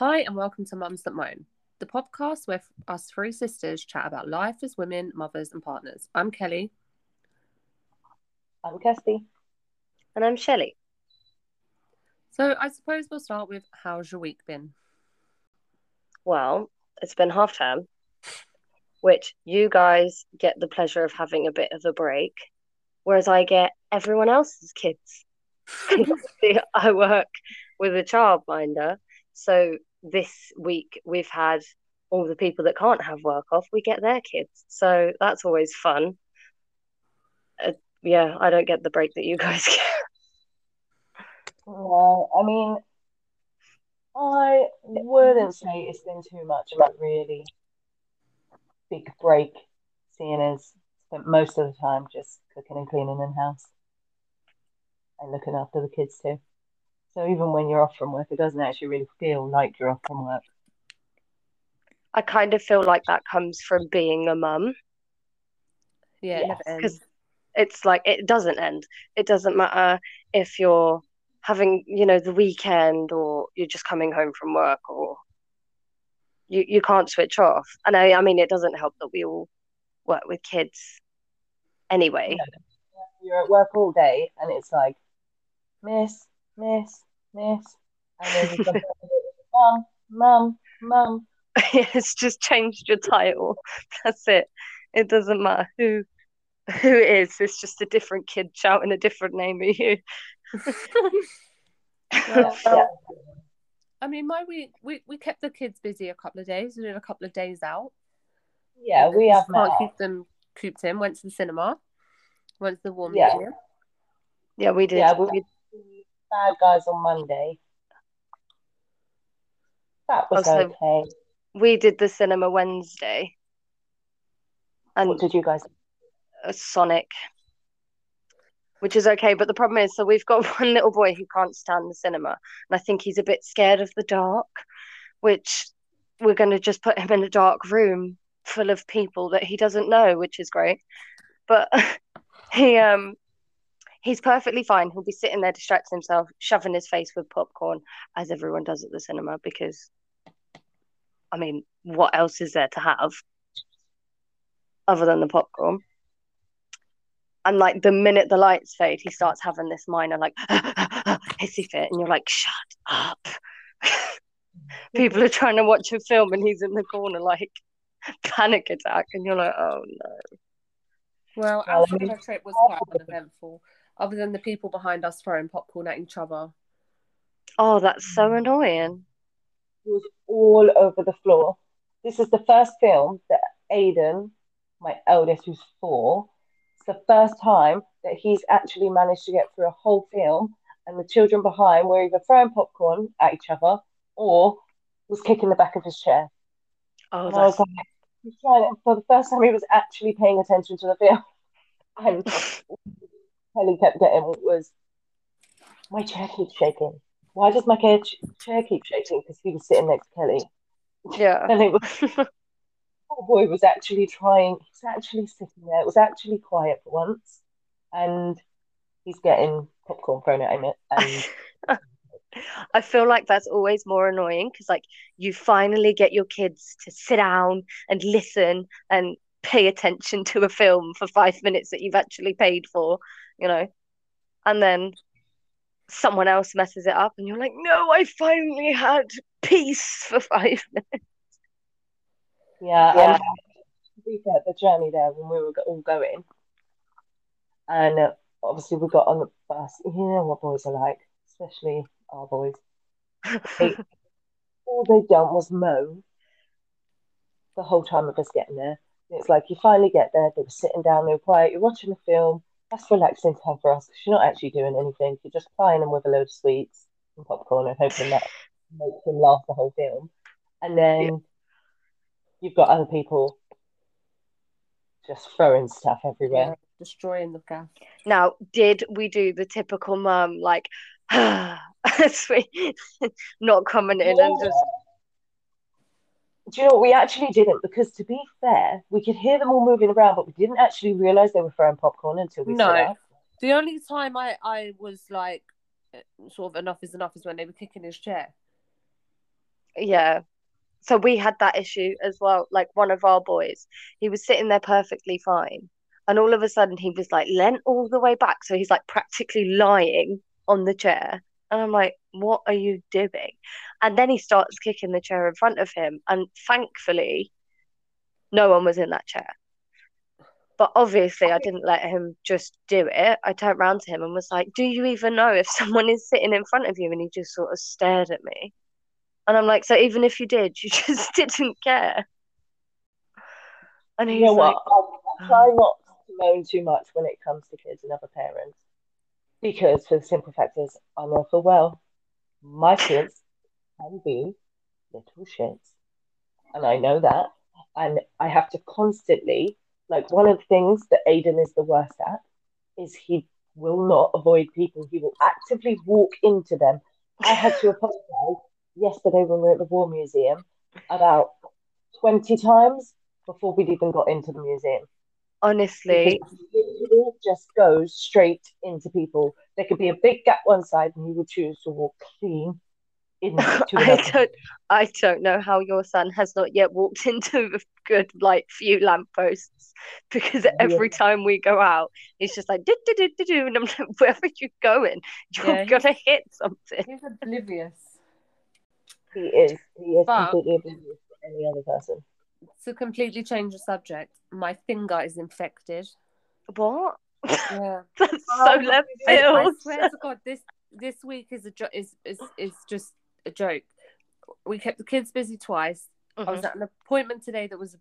Hi, and welcome to Mums That Moan, the podcast where us three sisters chat about life as women, mothers, and partners. I'm Kelly. I'm Kirsty. And I'm Shelley. So, I suppose we'll start with how's your week been? Well, it's been half term, which you guys get the pleasure of having a bit of a break, whereas I get everyone else's kids. I work with a childminder, so this week we've had all the people that can't have work off. We get their kids, so that's always fun. Uh, yeah, I don't get the break that you guys get. Well, I mean, I wouldn't say it's been too much of a really big break, seeing as spent most of the time just cooking and cleaning in house and looking after the kids too. So even when you're off from work, it doesn't actually really feel like you're off from work. I kind of feel like that comes from being a mum. Yeah, Yes, because it's like it doesn't end. It doesn't matter if you're having, you know, the weekend or you're just coming home from work or you, you can't switch off. And I, I mean, it doesn't help that we all work with kids anyway. You're at work all day and it's like, miss, miss, miss. And then you come back and go, mum, mum, mum. it's just changed your title. That's it. It doesn't matter who who it is. It's just a different kid shouting a different name at you. Well, Yeah. I mean, my week, we, we kept the kids busy a couple of days. We did a couple of days out. Yeah, we have Just can't met. keep them cooped in. Went to the cinema. Went to the War Yeah. Museum. Yeah, we did. Yeah, we Bad Guys on Monday. That was Also- okay. we did the cinema Wednesday. And What did you guys? a Sonic, which is okay. But the problem is, so we've got one little boy who can't stand the cinema, and I think he's a bit scared of the dark, which we're going to just put him in a dark room full of people that he doesn't know, which is great. But he um he's perfectly fine. He'll be sitting there distracting himself, shoving his face with popcorn, as everyone does at the cinema, because I mean, what else is there to have other than the popcorn? And like the minute the lights fade, he starts having this minor like hissy fit, and you're like, shut up. People are trying to watch a film and he's in the corner like panic attack, and you're like, oh no. Well, Well, our I trip was quite uneventful, other than the people behind us throwing popcorn at each other. Oh, that's so annoying. It was all over the floor. This is the first film that Aiden, my eldest, who's four, it's the first time that he's actually managed to get through a whole film, and the children behind were either throwing popcorn at each other or was kicking the back of his chair. Oh, And I was like, he's trying for the first time he was actually paying attention to the film. And Kelly kept getting was my chair keeps shaking. Why does my chair, chair keep shaking? Because he was sitting next to Kelly. yeah. And it was poor boy was actually trying, he's actually sitting there. It was actually quiet for once. And he's getting popcorn thrown at him. And I feel like that's always more annoying because, like, you finally get your kids to sit down and listen and pay attention to a film for five minutes that you've actually paid for, you know, and then someone else messes it up, and you're like, no, I finally had peace for five minutes. yeah, Yeah. and to be the journey there when we were all going, and uh, obviously we got on the bus. You know what boys are like, especially our boys. They, all they'd done was moan the whole time of us getting there. It's like you finally get there, they were sitting down, they were quiet, you're watching a film. That's relaxing time for us 'cause you're not actually doing anything. You're just plying them with a load of sweets and popcorn and hoping that makes them laugh the whole film. And then Yeah. you've got other people just throwing stuff Yeah, everywhere. destroying the gas. Now, did we do the typical mum, like, sweet, not coming in and just Do you know what? We actually didn't because, to be fair, we could hear them all moving around, but we didn't actually realize they were throwing popcorn until we No. stood. The only time I, I was like, sort of enough is enough is when they were kicking his chair. yeah. So we had that issue as well. Like one of our boys, he was sitting there perfectly fine. And all of a sudden he was like leant all the way back. So he's like practically lying on the chair. And I'm like, what are you doing? And then he starts kicking the chair in front of him. And thankfully, no one was in that chair. But obviously, I didn't let him just do it. I turned around to him and was like, Do you even know if someone is sitting in front of you? And he just sort of stared at me. And I'm like, So even if you did, you just didn't care. And he's You know like, what? I, I try not to moan too much when it comes to kids and other parents because, for the simple fact is, I know full well my kids can be little shits, and I know that, and I have to constantly like one of the things that Aiden is the worst at is he will not avoid people. He will actively walk into them. I had to apologize yesterday when we were at the War Museum about 20 times before we'd even got into the museum. Honestly, it just goes straight into people. There could be a big gap one side and he would choose to walk clean into I don't I don't know how your son has not yet walked into a good like few lampposts because every time we go out he's just like do do do do do and I'm like where are you going? You're Yeah, gonna hit something. He's oblivious. He is. He is But- completely oblivious to any other person. To completely change the subject, my finger is infected. What? Yeah. That's Oh, so left I, I swear to God, this this week is a jo- is is is just a joke. We kept the kids busy twice. I was Mhm. at an appointment today that was a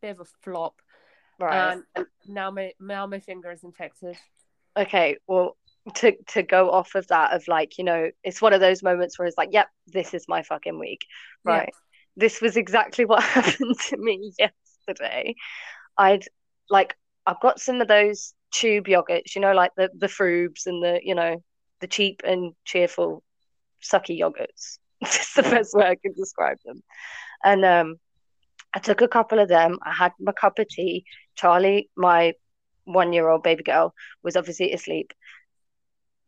bit of a flop, Right. and now my now my finger is infected. okay well to to go off of that of like you know it's one of those moments where it's like yep this is my fucking week Yeah. This was exactly what happened to me yesterday. I'd like i've got some of those tube yogurts you know like the the frubes and the you know the cheap and cheerful sucky yogurts. It's the best way i can describe them. And um i took a couple of them. I had my cup of tea. Charlie my one year old baby girl was obviously asleep.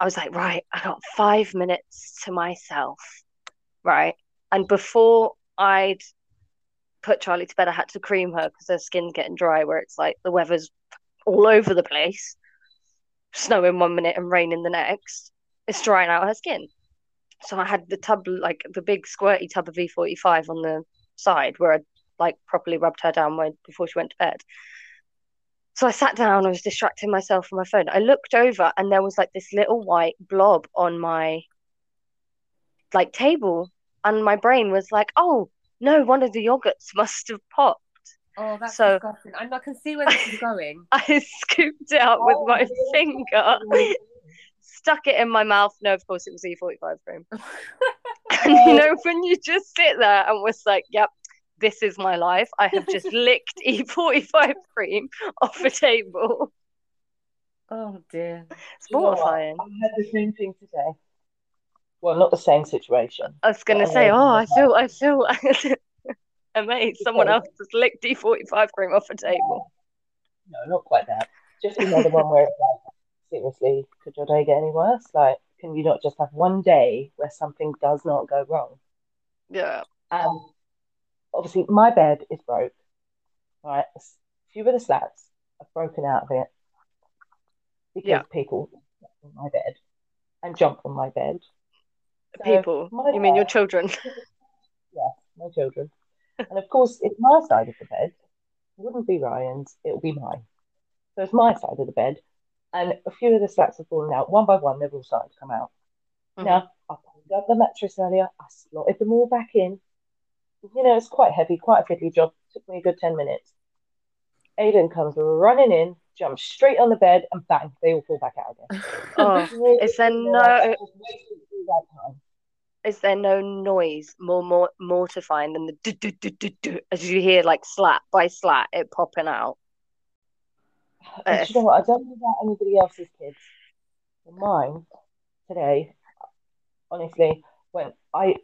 I was like, right, I got five minutes to myself, right? And before I'd put Charlie to bed, I had to cream her because her skin's getting dry, where it's like the weather's all over the place, snowing one minute and raining the next. It's drying out her skin. So I had the tub, like the big squirty tub of E45 on the side where I like properly rubbed her down when, before she went to bed. So I sat down, I was distracting myself from my phone. I looked over and there was like this little white blob on my like table. And my brain was like, oh no, one of the yogurts must have popped. Oh, that's So- disgusting. And I can see where this is going. I scooped it out with Oh, my really? finger, stuck it in my mouth. No, of course it was E45 cream. And you know, when you just sit there and was like, yep, this is my life. I have just licked E45 cream off a table. Oh dear. It's You know mortifying. I had the same thing today. Well, not the same situation. I was gonna Oh, say, oh, I feel, I feel amazed. Someone else just licked E45 cream off a table. No, not quite that. Just another one where it's like, seriously, could your day get any worse? Like, can you not just have one day where something does not go wrong? Yeah. And obviously, my bed is broke. Right, a few of the slats have broken out of it because Yeah. people slept on my bed and jump on my bed. So People. You mean your children? Yes, my children. And of course, it's my side of the bed. It wouldn't be Ryan's, it would be mine. So it's my side of the bed. And a few of the slats have fallen out. One by one, they've all started to come out. Mhm. Now, I pulled up the mattress earlier, I slotted them all back in. You know, it's quite heavy, quite a fiddly job. Took me a good 10 minutes. Aiden comes running in, jumps straight on the bed, and bang, they all fall back out again. Oh, is there no is there no noise more, more mortifying than the do, do, do, do, do, as you hear like slat by slat it popping out? You know what? I don't know about anybody else's kids. Mine today, honestly, when I,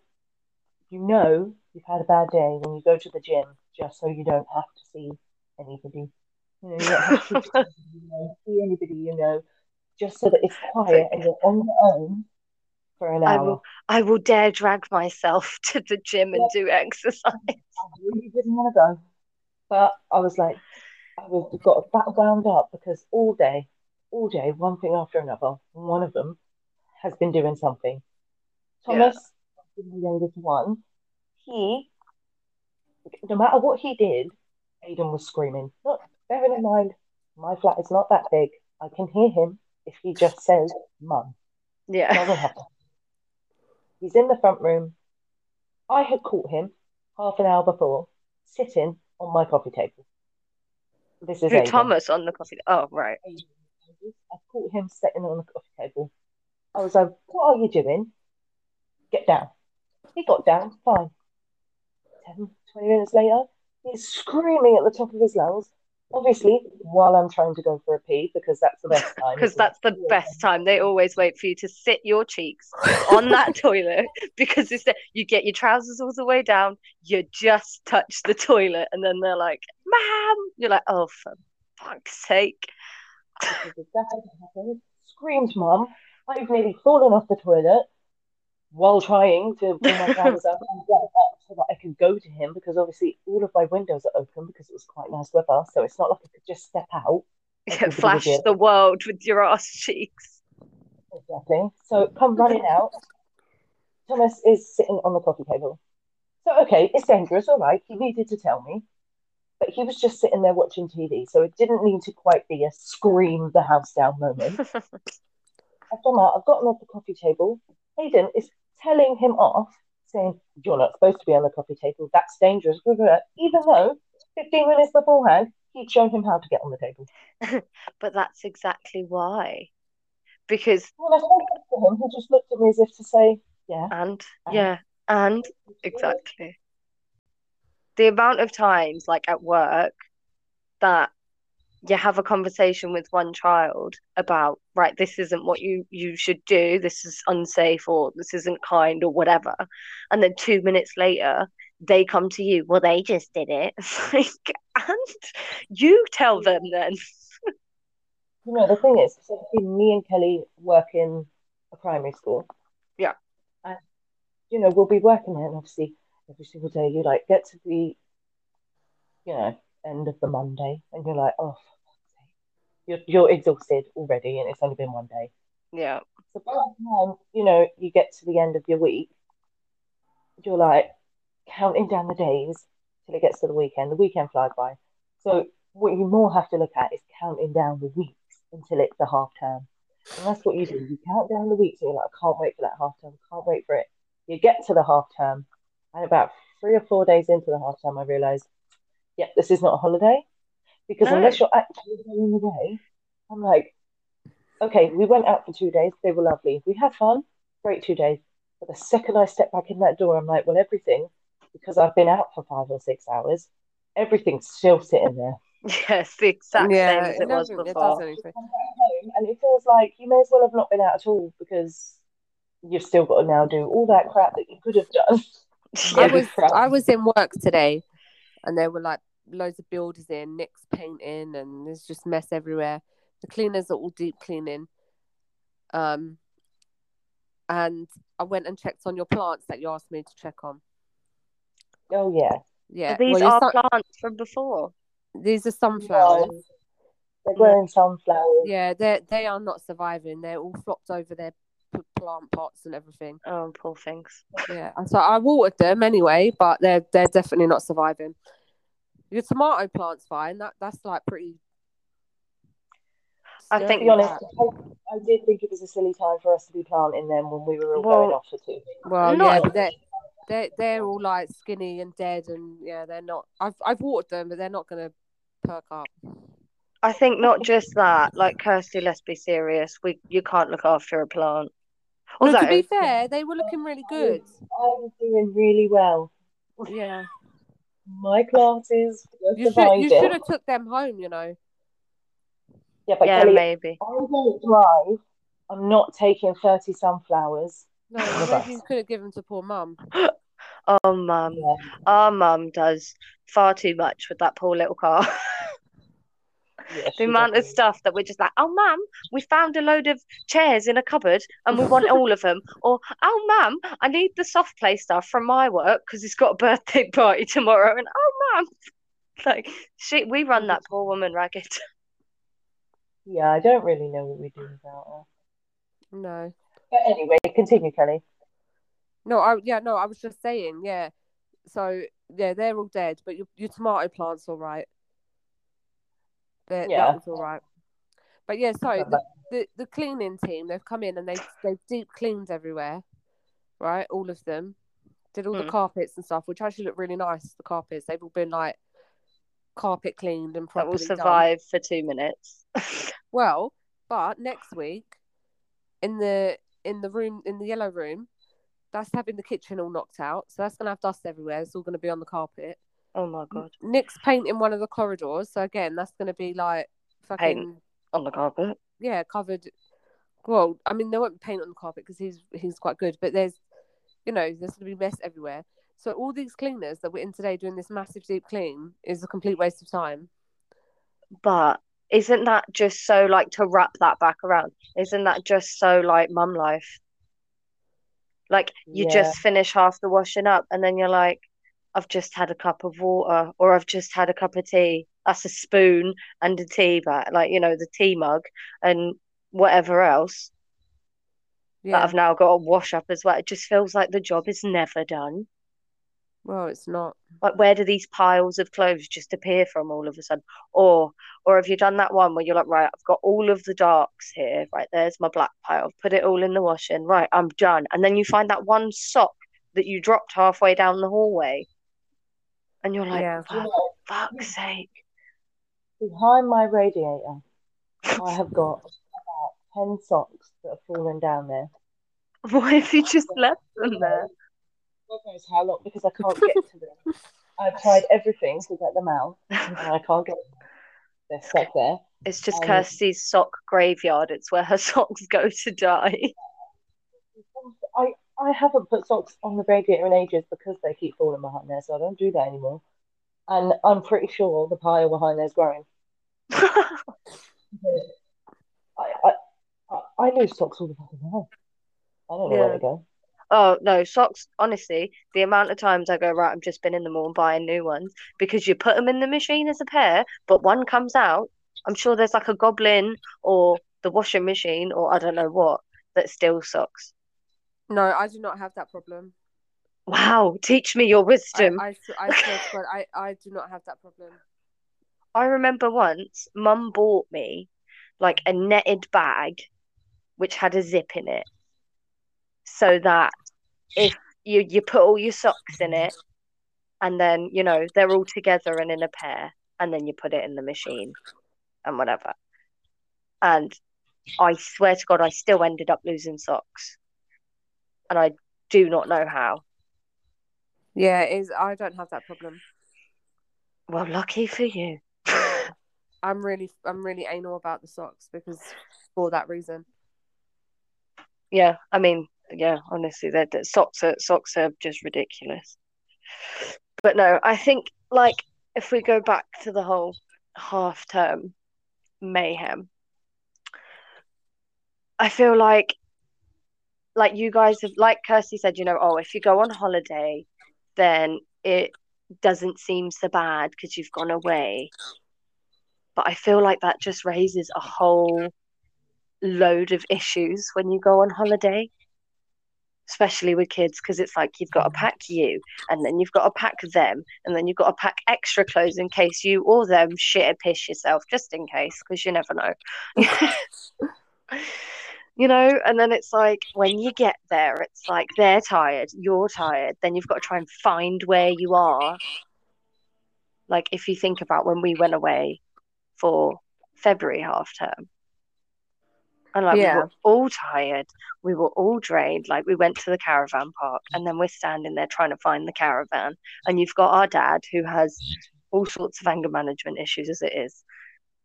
you know, you've had a bad day when you go to the gym just so you don't have to see anybody. You know, you don't have to see anybody you know, see anybody you know, just so that it's quiet and you're on your own. For an I hour. will I will dare drag myself to the gym and do exercise. I really didn't want to go, but I was like, I was got that wound up because all day, all day, one thing after another, one of them has been doing something. Thomas, the youngest one, he, no matter what he did, Aiden was screaming. Look, bearing in mind, my flat is not that big. I can hear him if he just says, "Mum." Yeah. Doesn't to. He's in the front room. I had caught him half an hour before sitting on my coffee table. This is Who Thomas on the coffee? Oh right. I caught him sitting on the coffee table. I was like, What are you doing? Get down. He got down, fine. 10, 20 minutes later, he's screaming at the top of his lungs. Obviously, while I'm trying to go for a pee, because that's the best time. Because that's the best time. They always wait for you to sit your cheeks on that toilet because it's the, you get your trousers all the way down, you just touch the toilet, and then they're like, "Ma'am," you're like, "Oh, for fuck's sake!" This is exactly what happened. Screamed, Mum. I've nearly fallen off the toilet while trying to pull my trousers up and get up that I could go to him because obviously all of my windows are open because it was quite nice weather. So it's not like I could just step out. Yeah, flash the world with your ass cheeks. Exactly. So come running out. Thomas is sitting on the coffee table. So okay, it's dangerous, all right. He needed to tell me. But he was just sitting there watching TV, so it didn't need to quite be a scream the house down moment. I've done that. I've gotten off the coffee table. Aiden is telling him off, saying, You're not supposed to be on the coffee table. That's dangerous. Even though 15 minutes beforehand, he'd shown him how to get on the table. but that's exactly why. Because When I spoke to him, he just looked at me as if to say, Yeah. and And- yeah, and exactly. The amount of times, like at work, that you have a conversation with one child about, right, this isn't what you you should do, this is unsafe, or this isn't kind, or whatever, and then two minutes later they come to you. Well, they just did it. It's like, and you tell them then. You know, the thing is, so me and Kelly work in a primary school. Yeah. And, you know, we'll be working there, and obviously, every single day you like get to be you know, end of the Monday, and you're like, oh, for fuck's sake. you're, you're exhausted already, and it's only been one day. Yeah, So by the time, you know, you get to the end of your week, you're like counting down the days till it gets to the weekend. The weekend flies by. So what you more have to look at is counting down the weeks until it's the half term. And that's what you do. You count down the weeks and you're like, I can't wait for that half term, can't wait for it. You get to the half term, and about three or four days into the half term, I realised, yeah, this is not a holiday. Because No. unless oh. you're actually going away, I'm like, okay, we went out for two days, they were lovely. We had fun, great two days. But the second I step back in that door, I'm like, well, everything, because I've been out for five or six hours, everything's still sitting there. yes, the exact yeah, same as it was before. does anything. Come back home, and it feels like you may as well have not been out at all because you've still got to now do all that crap that you could have done. I was crap. I was in work today, and they were like loads of builders in, Nick's painting, and there's just mess everywhere. The cleaners are all deep cleaning. Um, and I went and checked on your plants that you asked me to check on. Oh, yeah. Yeah, These well, are sun- plants from before. these are sunflowers. No. They're growing sunflowers. Yeah, they they are not surviving. They're all flopped over their p- plant pots and everything. Oh, poor things. Yeah, and so I watered them anyway, but they're they're definitely not surviving. Your tomato plant's fine. That that's like pretty. I To think- be honest, I, I did think it was a silly time for us to be planting them when we were all going off for two. Well, yeah, but they're they're they're all like skinny and dead, and yeah, they're not. I've I've watered them, but they're not gonna perk up. I think not just that. Like Kirsty, let's be serious. We you can't look after a plant. No, Although to be fair, they were looking really good. I was doing really well. Yeah, My classes were you should you should have took them home. You know. Yeah, but yeah, Kelly, maybe. I don't drive. I'm not taking 30 sunflowers. No, maybe you could have given them to poor mum. Oh, mum. Yeah. Our mum does far too much with that poor little car. Yeah, the amount of stuff that we're just like, oh, mum, we found a load of chairs in a cupboard and we want all of them. Or, oh, mum, I need the soft play stuff from my work because it's got a birthday party tomorrow. And, oh, mum, like, she, we run that poor woman ragged. Yeah, I don't really know what we do without her. No. But anyway, continue, Kelly. No, I yeah, no, I was just saying, yeah. So yeah, they're all dead, but your your tomato plant's all right. They're, Yeah. that was all right. But yeah, so the, the the cleaning team, they've come in and they they've deep cleaned everywhere, right? All of them did all Mm. the carpets and stuff, which actually look really nice. The carpets, they've all been like carpet cleaned and That properly will done. survive for two minutes. Well, but next week in the in the room in the yellow room, that's having the kitchen all knocked out. So that's gonna have dust everywhere. It's all gonna be on the carpet. Oh my God. Nick's painting one of the corridors. So again, that's gonna be like fucking On the carpet. yeah, covered. Well, I mean, there won't be paint on the carpet because he's he's quite good, but there's, you know, there's gonna be mess everywhere. So all these cleaners that we're in today doing this massive deep clean is a complete waste of time. But isn't that just so like to wrap that back around? Isn't that just so like mum life? Like you Yeah. just finish half the washing up and then you're like, I've just had a cup of water or I've just had a cup of tea. That's a spoon and a tea bag, like you know, the tea mug and whatever else that I've now got to wash up as well. It just feels like the job is never done. Well, it's not. Like where do these piles of clothes just appear from all of a sudden? Or or have you done that one where you're like, right, I've got all of the darks here, right, there's my black pile, put it all in the washing, right, I'm done. And then you find that one sock that you dropped halfway down the hallway. And you're like, Yeah. For fuck's sake. behind my radiator, I have got about 10 socks that have fallen down there. Why have you just left them there? God knows how long because I can't get to them. I've tried everything to get them out and I can't get them. They're stuck there. It's just Um, Kirsty's sock graveyard. It's where her socks go to die. I, I haven't put socks on the radiator in ages because they keep falling behind there, so I don't do that anymore. And I'm pretty sure the pile behind there's growing. I, I, I, I lose socks all the fucking time. I don't know where Yeah. they go. Oh no, socks. Honestly, the amount of times I go, right, I'm just spinning them all and buying new ones because you put them in the machine as a pair, but one comes out. I'm sure there's like a goblin or the washing machine or I don't know what that steals socks. No, I do not have that problem. Wow, teach me your I, wisdom. I, s- I swear to God, I, I do not have that problem. I remember once mum bought me like a netted bag which had a zip in it so that if you you put all your socks in it and then you know they're all together and in a pair and then you put it in the machine and whatever and I swear to God I still ended up losing socks and I do not know how Yeah, it is. I don't have that problem. well lucky for you I'm really, I'm really anal about the socks because for that reason. Yeah, I mean, yeah, honestly, that that socks are socks are just ridiculous. But no, I think like if we go back to the whole half term mayhem, I feel like like you guys have like Kirsty said, you know, oh, if you go on holiday, then it doesn't seem so bad because you've gone away. But I feel like that just raises a whole load of issues when you go on holiday, especially with kids, because it's like you've got to pack you, and then you've got to pack them, and then you've got to pack extra clothes in case you or them shit or piss yourself, just in case, because you never know. you know, and then it's like when you get there, it's like they're tired, you're tired, then you've got to try and find where you are. Like if you think about when we went away for February half term. And like we were all tired, we were all drained. Like we went to the caravan park, and then we're standing there trying to find the caravan. And you've got our dad who has all sorts of anger management issues as it is,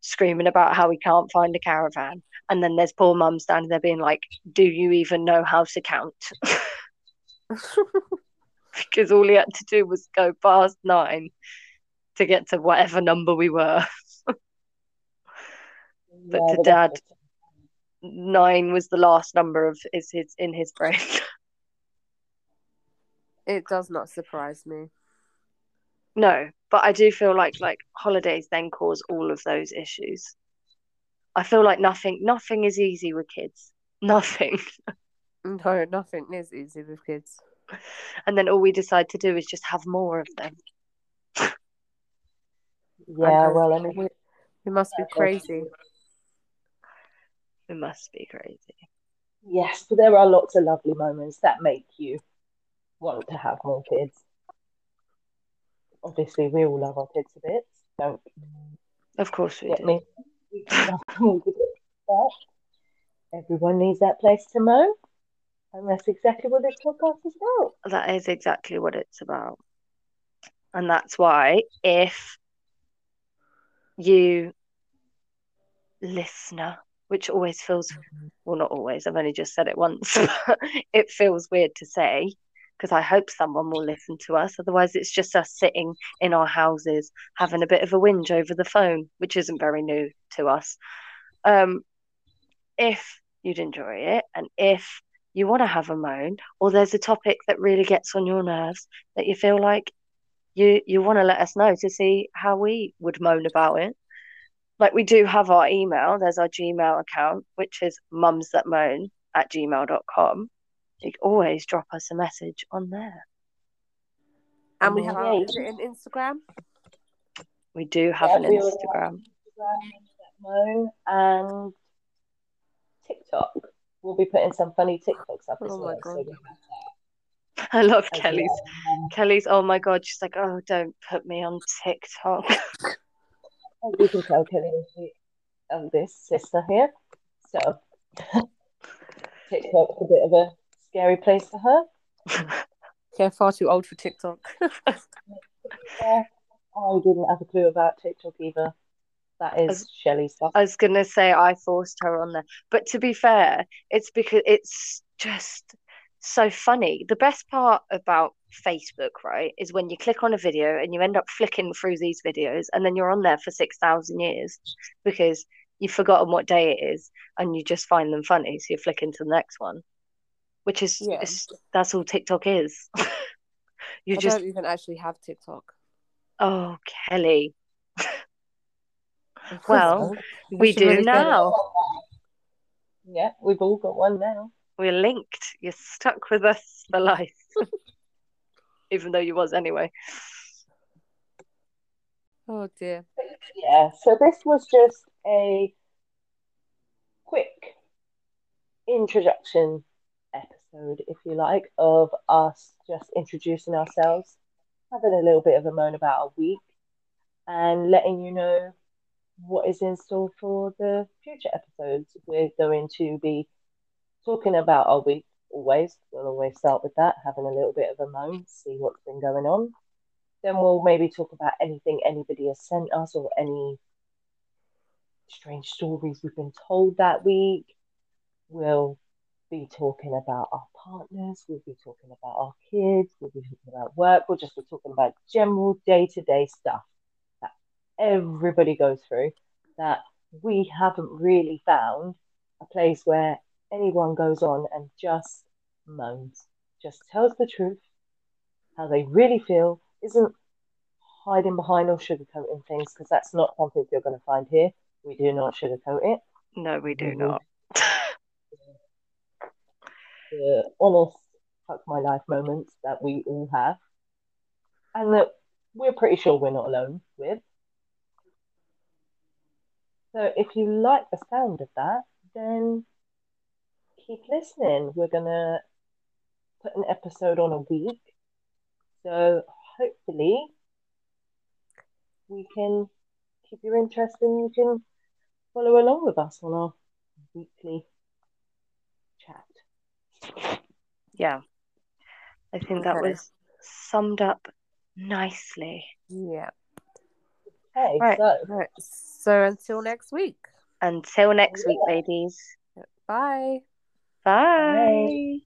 screaming about how he can't find a caravan. And then there's poor mum standing there being like, "Do you even know how to count?" because all he had to do was go past nine to get to whatever number we were. But Yeah, to dad, nine was the last number of is his in his brain. It does not surprise me. no, but I do feel like like holidays then cause all of those issues. I feel like nothing nothing is easy with kids. Nothing. No, nothing is easy with kids. And then all we decide to do is just have more of them. Yeah, know. well, I mean, We, we must be crazy. It must be crazy. yes, but there are lots of lovely moments that make you want to have more kids. Obviously, we all love our kids a bit. Don't Of course we get do. me. We love them all a bit, but everyone needs that place to mow, and that's exactly what this podcast is about. That is exactly what it's about. And that's why if you listener, which always feels well not always, I've only just said it once, but it feels weird to say because I hope someone will listen to us. Otherwise it's just us sitting in our houses having a bit of a whinge over the phone, which isn't very new to us. Um if you'd enjoy it and if you want to have a moan or there's a topic that really gets on your nerves that you feel like you you want to let us know to see how we would moan about it like we do have our email there's our gmail account which is mums that moan at gmail.com you can always drop us a message on there And we have our Yeah. is it in Instagram. we do have Yeah, an instagram Instagram, and TikTok. We'll be putting some funny TikToks up as Oh my well. So we i love that kelly's well. kelly's oh my god she's like oh don't put me on tiktok As you can tell, Kelly is the eldest sister here. So TikTok's a bit of a scary place for her. Yeah, far too old for TikTok. Yeah, I didn't have a clue about TikTok either. That is Shelley's stuff. I was gonna say I forced her on there, but to be fair, it's because it's just so funny. The best part about Facebook, right, is when you click on a video and you end up flicking through these videos, and then you're on there for six thousand years because you've forgotten what day it is, and you just find them funny, so you flick into the next one, which is Yeah. it's, that's all TikTok is. you I just don't even actually have TikTok. oh Kelly, Well, I we do really now. Yeah, we've all got one now. We're linked. You're stuck with us for life. Even though you was anyway. Oh dear. Yeah, so this was just a quick introduction episode, if you like, of us just introducing ourselves, having a little bit of a moan about our week, and letting you know what is in store for the future episodes. We're going to be talking about our week always. We'll always start with that, having a little bit of a moan, see what's been going on. Then we'll maybe talk about anything anybody has sent us or any strange stories we've been told that week. We'll be talking about our partners, we'll be talking about our kids, we'll be talking about work, we'll just be talking about general day to day stuff that everybody goes through that we haven't really found a place where anyone goes on and just moans, just tells the truth, how they really feel, isn't hiding behind or sugarcoating things because that's not something you're going to find here. We do not sugarcoat it. No, we do not. The honest fuck my life moments that we all have, and that we're pretty sure we're not alone with. So if you like the sound of that, then keep listening. We're gonna put an episode on a week. So hopefully we can keep your interest and you can follow along with us on our weekly. Yeah. I think that Okay. was summed up nicely. Yeah. Okay, Right. so Right. So until next week. Until next week, ladies. Bye. Bye.